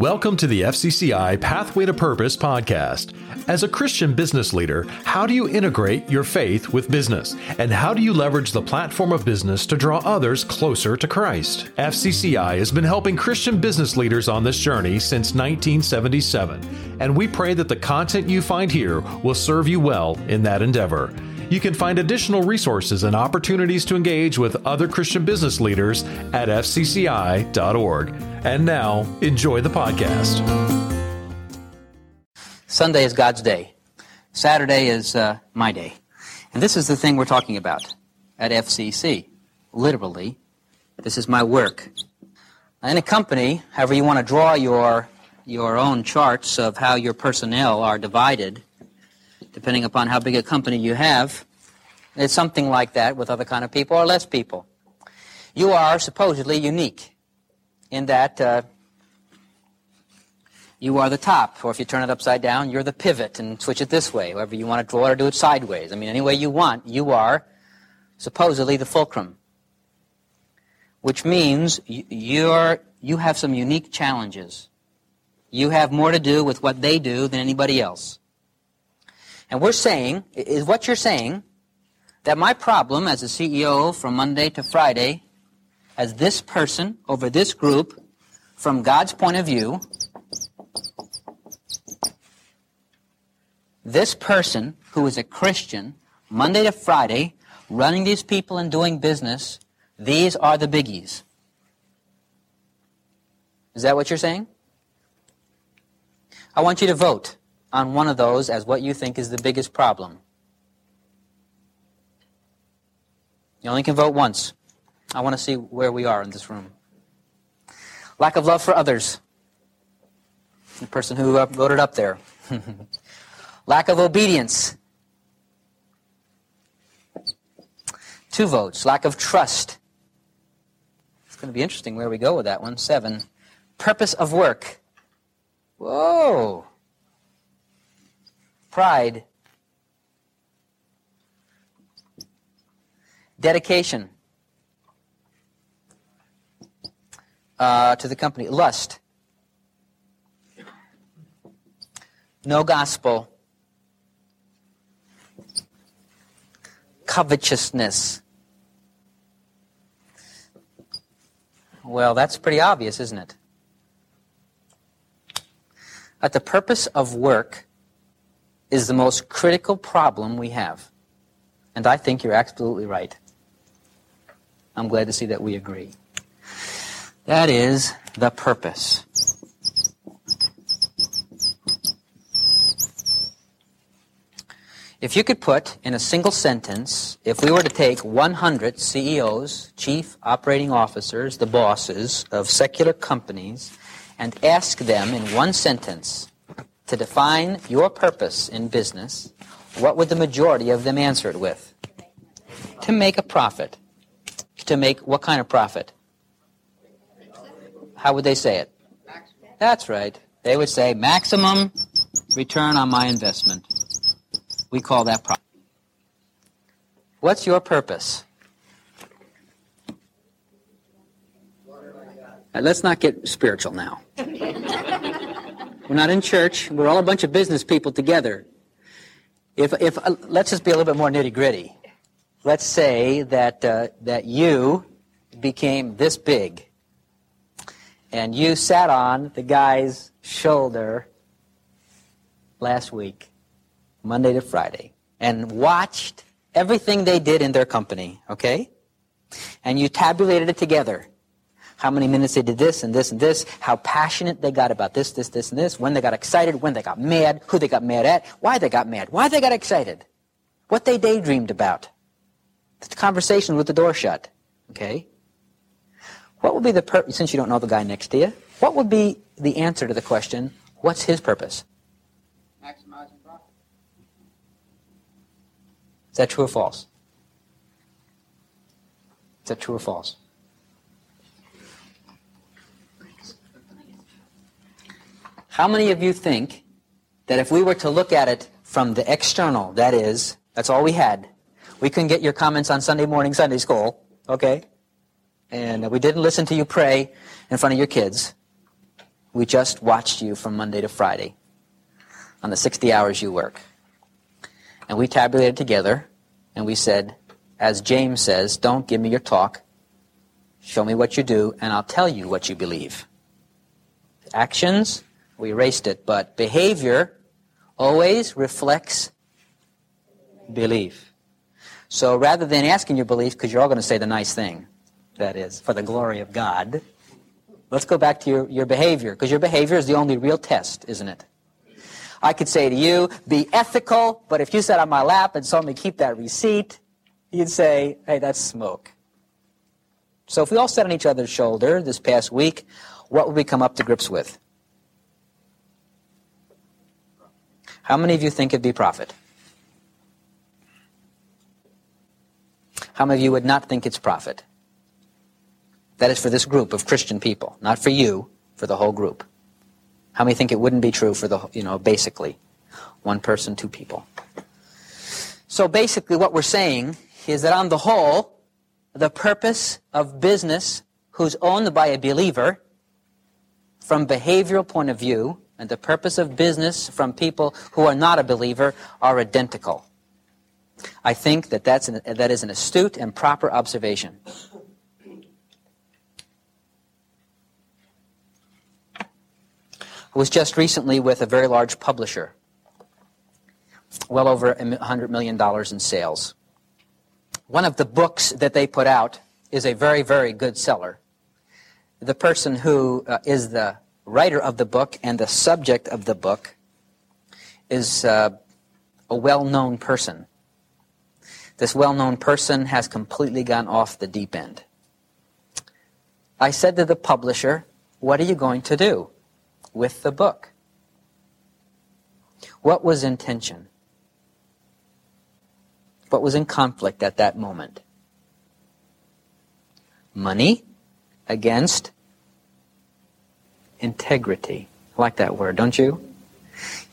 Welcome to the FCCI Pathway to Purpose podcast. As a Christian business leader, how do you integrate your faith with business? And how do you leverage the platform of business to draw others closer to Christ? FCCI has been helping Christian business leaders on this journey since 1977, and we pray that the content you find here will serve you well in that endeavor. You can find additional resources and opportunities to engage with other Christian business leaders at fcci.org. And now, enjoy the podcast. Sunday is God's day. Saturday is uh, my day. And this is the thing we're talking about at FCC. Literally, this is my work. In a company, however you want to draw your, your own charts of how your personnel are divided, depending upon how big a company you have, it's something like that with other kind of people or less people. You are supposedly unique in that uh, you are the top, or if you turn it upside down, you're the pivot and switch it this way. However you want to draw it or do it sideways. I mean, any way you want, you are supposedly the fulcrum. Which means you're, you have some unique challenges. You have more to do with what they do than anybody else. And we're saying, is what you're saying, that my problem as a CEO from Monday to Friday as this person over this group from God's point of view. This person who is a Christian, Monday to Friday, running these people and doing business, these are the biggies. Is that what you're saying? I want you to vote on one of those as what you think is the biggest problem. You only can vote once. I want to see where we are in this room. Lack of love for others. The person who uh, voted up there. Lack of obedience. Two votes. Lack of trust. It's going to be interesting where we go with that one. Seven. Purpose of work. Whoa. Pride. Dedication. Uh, to the company. Lust. No gospel. Covetousness. Well, that's pretty obvious, isn't it? That the purpose of work is the most critical problem we have. And I think you're absolutely right. I'm glad to see that we agree. That is the purpose. If you could put in a single sentence, if we were to take 100 CEOs, chief operating officers, the bosses of secular companies, and ask them in one sentence to define your purpose in business, what would the majority of them answer it with? To make a profit. To make what kind of profit? How would they say it? That's right. They would say maximum return on my investment. We call that profit. What's your purpose? Right, let's not get spiritual now. we're not in church. We're all a bunch of business people together. If, if uh, let's just be a little bit more nitty gritty. Let's say that uh, that you became this big and you sat on the guy's shoulder last week, Monday to Friday, and watched everything they did in their company, okay? And you tabulated it together. How many minutes they did this and this and this, how passionate they got about this, this, this, and this, when they got excited, when they got mad, who they got mad at, why they got mad, why they got excited, what they daydreamed about. The conversation with the door shut, okay? What would be the purpose, since you don't know the guy next to you, what would be the answer to the question, what's his purpose? Maximizing profit. Is that true or false? Is that true or false? How many of you think that if we were to look at it from the external, that is, that's all we had, we couldn't get your comments on Sunday morning Sunday school, okay? And uh, we didn't listen to you pray in front of your kids. We just watched you from Monday to Friday on the 60 hours you work. And we tabulated together and we said, as James says, don't give me your talk. Show me what you do and I'll tell you what you believe. Actions, we erased it, but behavior always reflects belief. So rather than asking your belief, because you're all going to say the nice thing, that is, for the glory of God, let's go back to your, your behavior, because your behavior is the only real test, isn't it? I could say to you, be ethical, but if you sat on my lap and saw me keep that receipt, you'd say, hey, that's smoke. So if we all sat on each other's shoulder this past week, what would we come up to grips with? How many of you think it'd be profit? How many of you would not think it's profit? That is for this group of Christian people, not for you, for the whole group. How many think it wouldn't be true for the, you know, basically, one person, two people? So basically what we're saying is that on the whole, the purpose of business who's owned by a believer from behavioral point of view and the purpose of business from people who are not a believer are identical. I think that that's an, that is an astute and proper observation. I was just recently with a very large publisher, well over $100 million in sales. One of the books that they put out is a very, very good seller. The person who uh, is the writer of the book and the subject of the book is uh, a well known person. This well known person has completely gone off the deep end. I said to the publisher, What are you going to do with the book? What was intention? What was in conflict at that moment? Money against integrity. I like that word, don't you?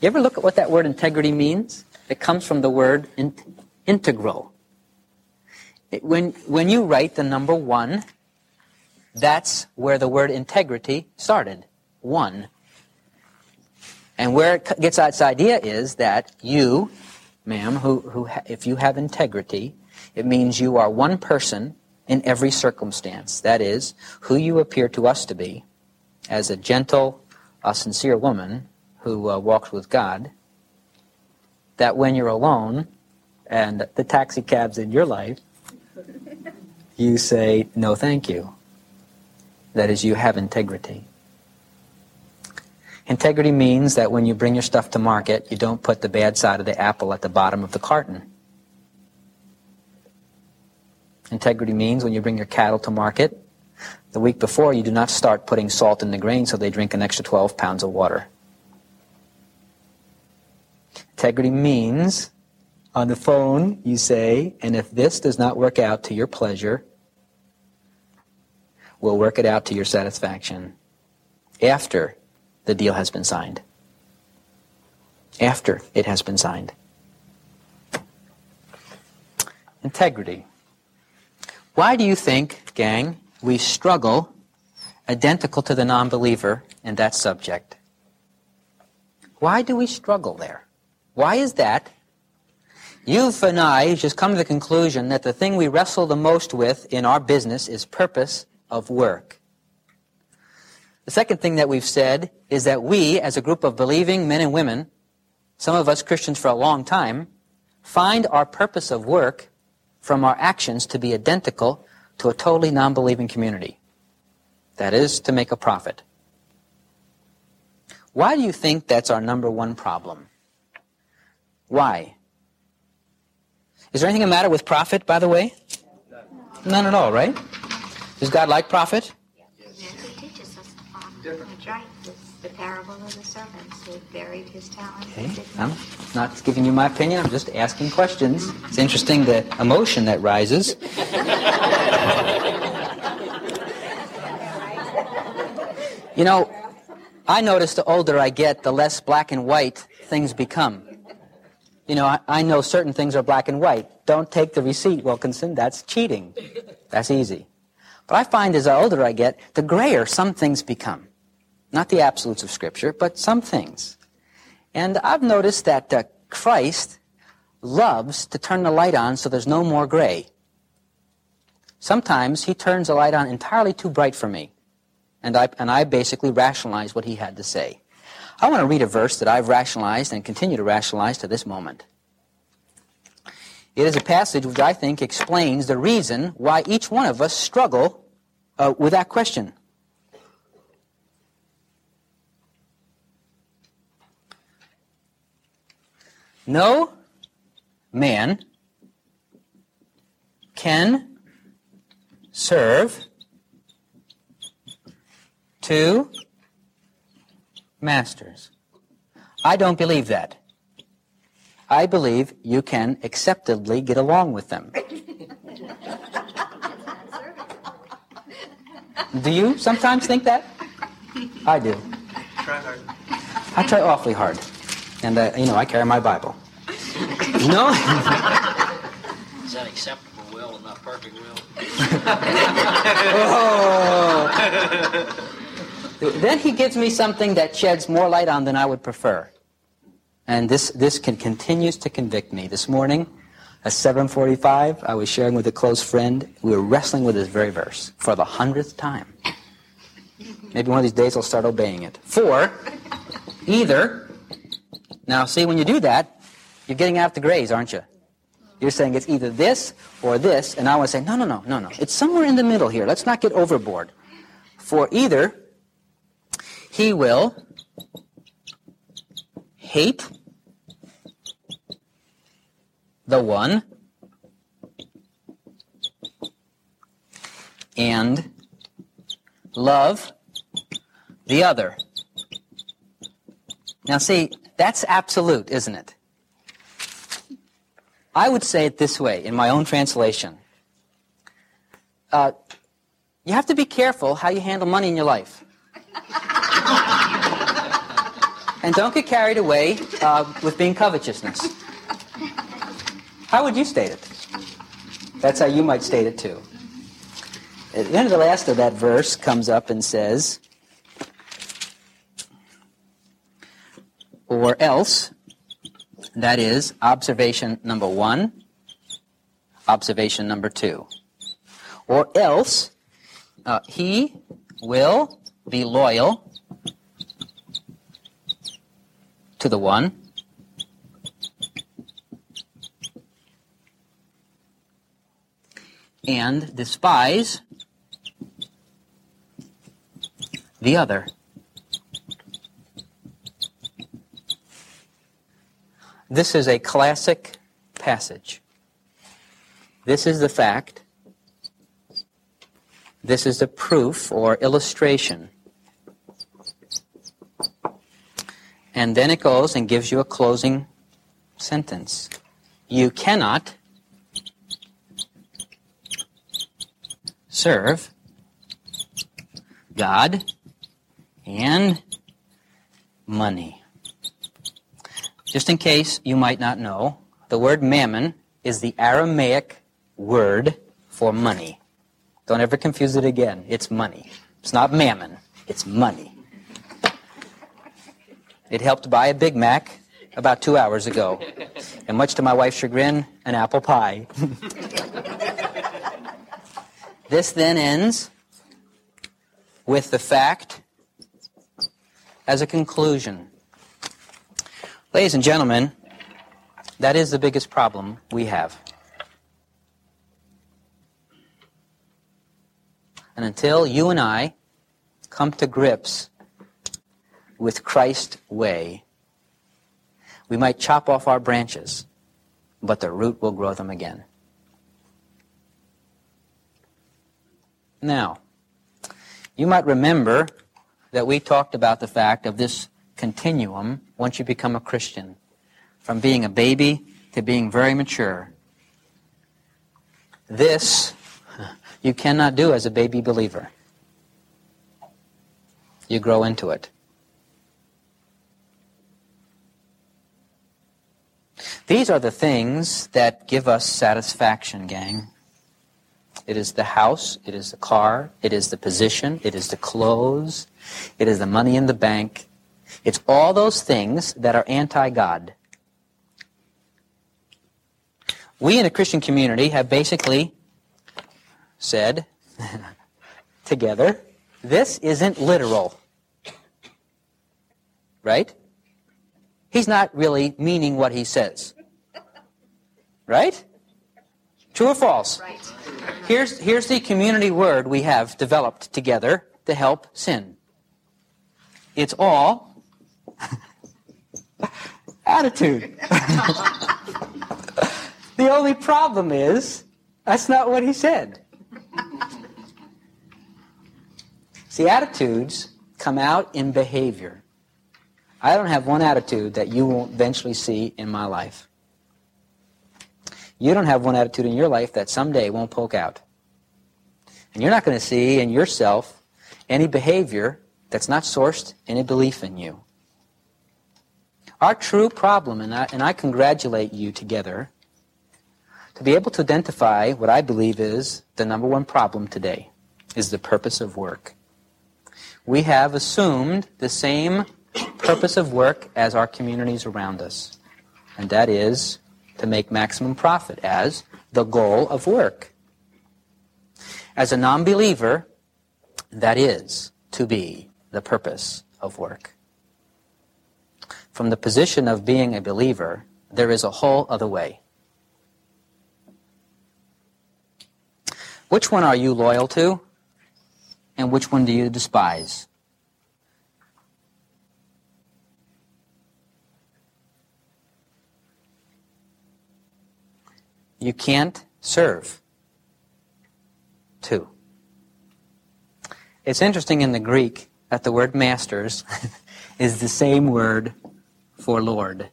You ever look at what that word integrity means? It comes from the word in- integral. It, when, when you write the number one, that's where the word integrity started. One. And where it gets its idea is that you, ma'am, who, who if you have integrity, it means you are one person in every circumstance. That is, who you appear to us to be as a gentle, a sincere woman who uh, walks with God. That when you're alone and the taxi cab's in your life, you say, no, thank you. That is, you have integrity. Integrity means that when you bring your stuff to market, you don't put the bad side of the apple at the bottom of the carton. Integrity means when you bring your cattle to market, the week before, you do not start putting salt in the grain so they drink an extra 12 pounds of water. Integrity means on the phone you say, and if this does not work out to your pleasure, we'll work it out to your satisfaction after the deal has been signed. After it has been signed. Integrity. Why do you think, gang, we struggle identical to the non believer in that subject? Why do we struggle there? Why is that? You've and I just come to the conclusion that the thing we wrestle the most with in our business is purpose of work. The second thing that we've said is that we, as a group of believing men and women, some of us Christians for a long time, find our purpose of work from our actions to be identical to a totally non believing community. That is, to make a profit. Why do you think that's our number one problem? Why? Is there anything the matter with profit, by the way? None at all, right? Does God like profit? Matthew teaches um, that's right. The parable of the servants who buried his talent. Okay. I'm not giving you my opinion. I'm just asking questions. It's interesting the emotion that rises. you know, I notice the older I get, the less black and white things become. You know, I, I know certain things are black and white. Don't take the receipt, Wilkinson. That's cheating. That's easy. But I find as the older I get, the grayer some things become. Not the absolutes of Scripture, but some things. And I've noticed that uh, Christ loves to turn the light on so there's no more gray. Sometimes he turns the light on entirely too bright for me. And I, and I basically rationalize what he had to say. I want to read a verse that I've rationalized and continue to rationalize to this moment. It is a passage which I think explains the reason why each one of us struggle uh, with that question. No man can serve two masters. I don't believe that. I believe you can acceptably get along with them. do you sometimes think that? I do. Try hard. I try awfully hard. And, uh, you know, I carry my Bible. no? Is that acceptable will and not perfect will? then he gives me something that sheds more light on than I would prefer. And this, this can, continues to convict me. This morning, at 7.45, I was sharing with a close friend. We were wrestling with this very verse for the hundredth time. Maybe one of these days I'll start obeying it. For, either, now see, when you do that, you're getting out the grays, aren't you? You're saying it's either this or this, and I want to say, no, no, no, no, no. It's somewhere in the middle here. Let's not get overboard. For either he will hate the one and love the other. Now, see, that's absolute, isn't it? I would say it this way in my own translation. Uh, you have to be careful how you handle money in your life. and don't get carried away uh, with being covetousness. How would you state it? That's how you might state it too. At the end of the last of that verse comes up and says, or else that is observation number one, observation number two. Or else uh, he will be loyal to the one and despise the other. This is a classic passage. This is the fact. This is the proof or illustration. And then it goes and gives you a closing sentence. You cannot serve God and money. Just in case you might not know, the word mammon is the Aramaic word for money. Don't ever confuse it again. It's money. It's not mammon, it's money. It helped buy a Big Mac about two hours ago. And much to my wife's chagrin, an apple pie. this then ends with the fact as a conclusion Ladies and gentlemen, that is the biggest problem we have. And until you and I come to grips with Christ's way, we might chop off our branches, but the root will grow them again. Now, you might remember that we talked about the fact of this continuum once you become a Christian, from being a baby to being very mature. This you cannot do as a baby believer. You grow into it. These are the things that give us satisfaction, gang. It is the house, it is the car, it is the position, it is the clothes, it is the money in the bank. It's all those things that are anti God. We in the Christian community have basically said together, this isn't literal. Right? He's not really meaning what he says. Right? True or false? Right. Here's, here's the community word we have developed together to help sin. It's all attitude. the only problem is that's not what he said. See, attitudes come out in behavior. I don't have one attitude that you won't eventually see in my life. You don't have one attitude in your life that someday won't poke out. And you're not going to see in yourself any behavior that's not sourced in a belief in you. Our true problem, and I, and I congratulate you together, to be able to identify what I believe is the number one problem today, is the purpose of work. We have assumed the same purpose of work as our communities around us, and that is to make maximum profit as the goal of work. As a non believer, that is to be the purpose of work. From the position of being a believer, there is a whole other way. Which one are you loyal to? And which one do you despise? You can't serve two. It's interesting in the Greek that the word masters is the same word for Lord.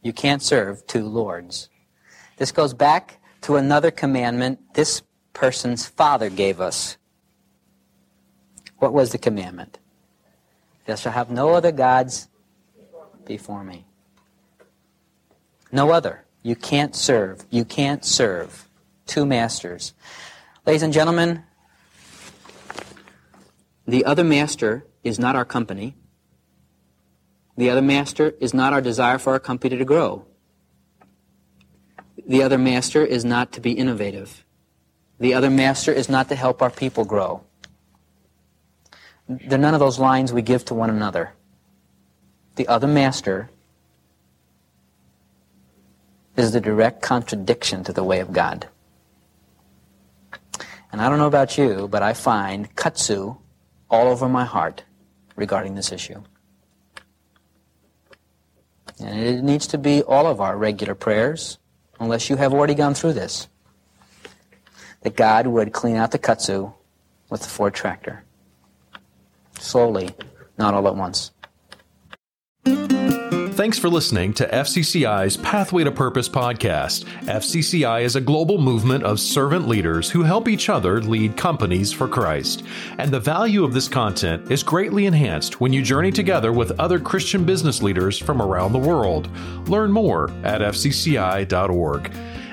You can't serve two lords. This goes back to another commandment this person's father gave us. What was the commandment? Thou shalt have no other gods before me. No other. You can't serve. You can't serve two masters. Ladies and gentlemen, the other master is not our company. The other master is not our desire for our company to grow. The other master is not to be innovative. The other master is not to help our people grow. They're none of those lines we give to one another. The other master is the direct contradiction to the way of God. And I don't know about you, but I find kudzu all over my heart regarding this issue. And it needs to be all of our regular prayers, unless you have already gone through this. That God would clean out the kudzu with the Ford tractor. Slowly, not all at once. Thanks for listening to FCCI's Pathway to Purpose podcast. FCCI is a global movement of servant leaders who help each other lead companies for Christ. And the value of this content is greatly enhanced when you journey together with other Christian business leaders from around the world. Learn more at fcci.org.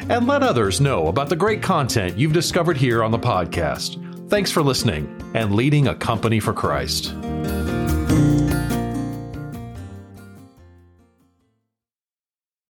And let others know about the great content you've discovered here on the podcast. Thanks for listening and leading a company for Christ.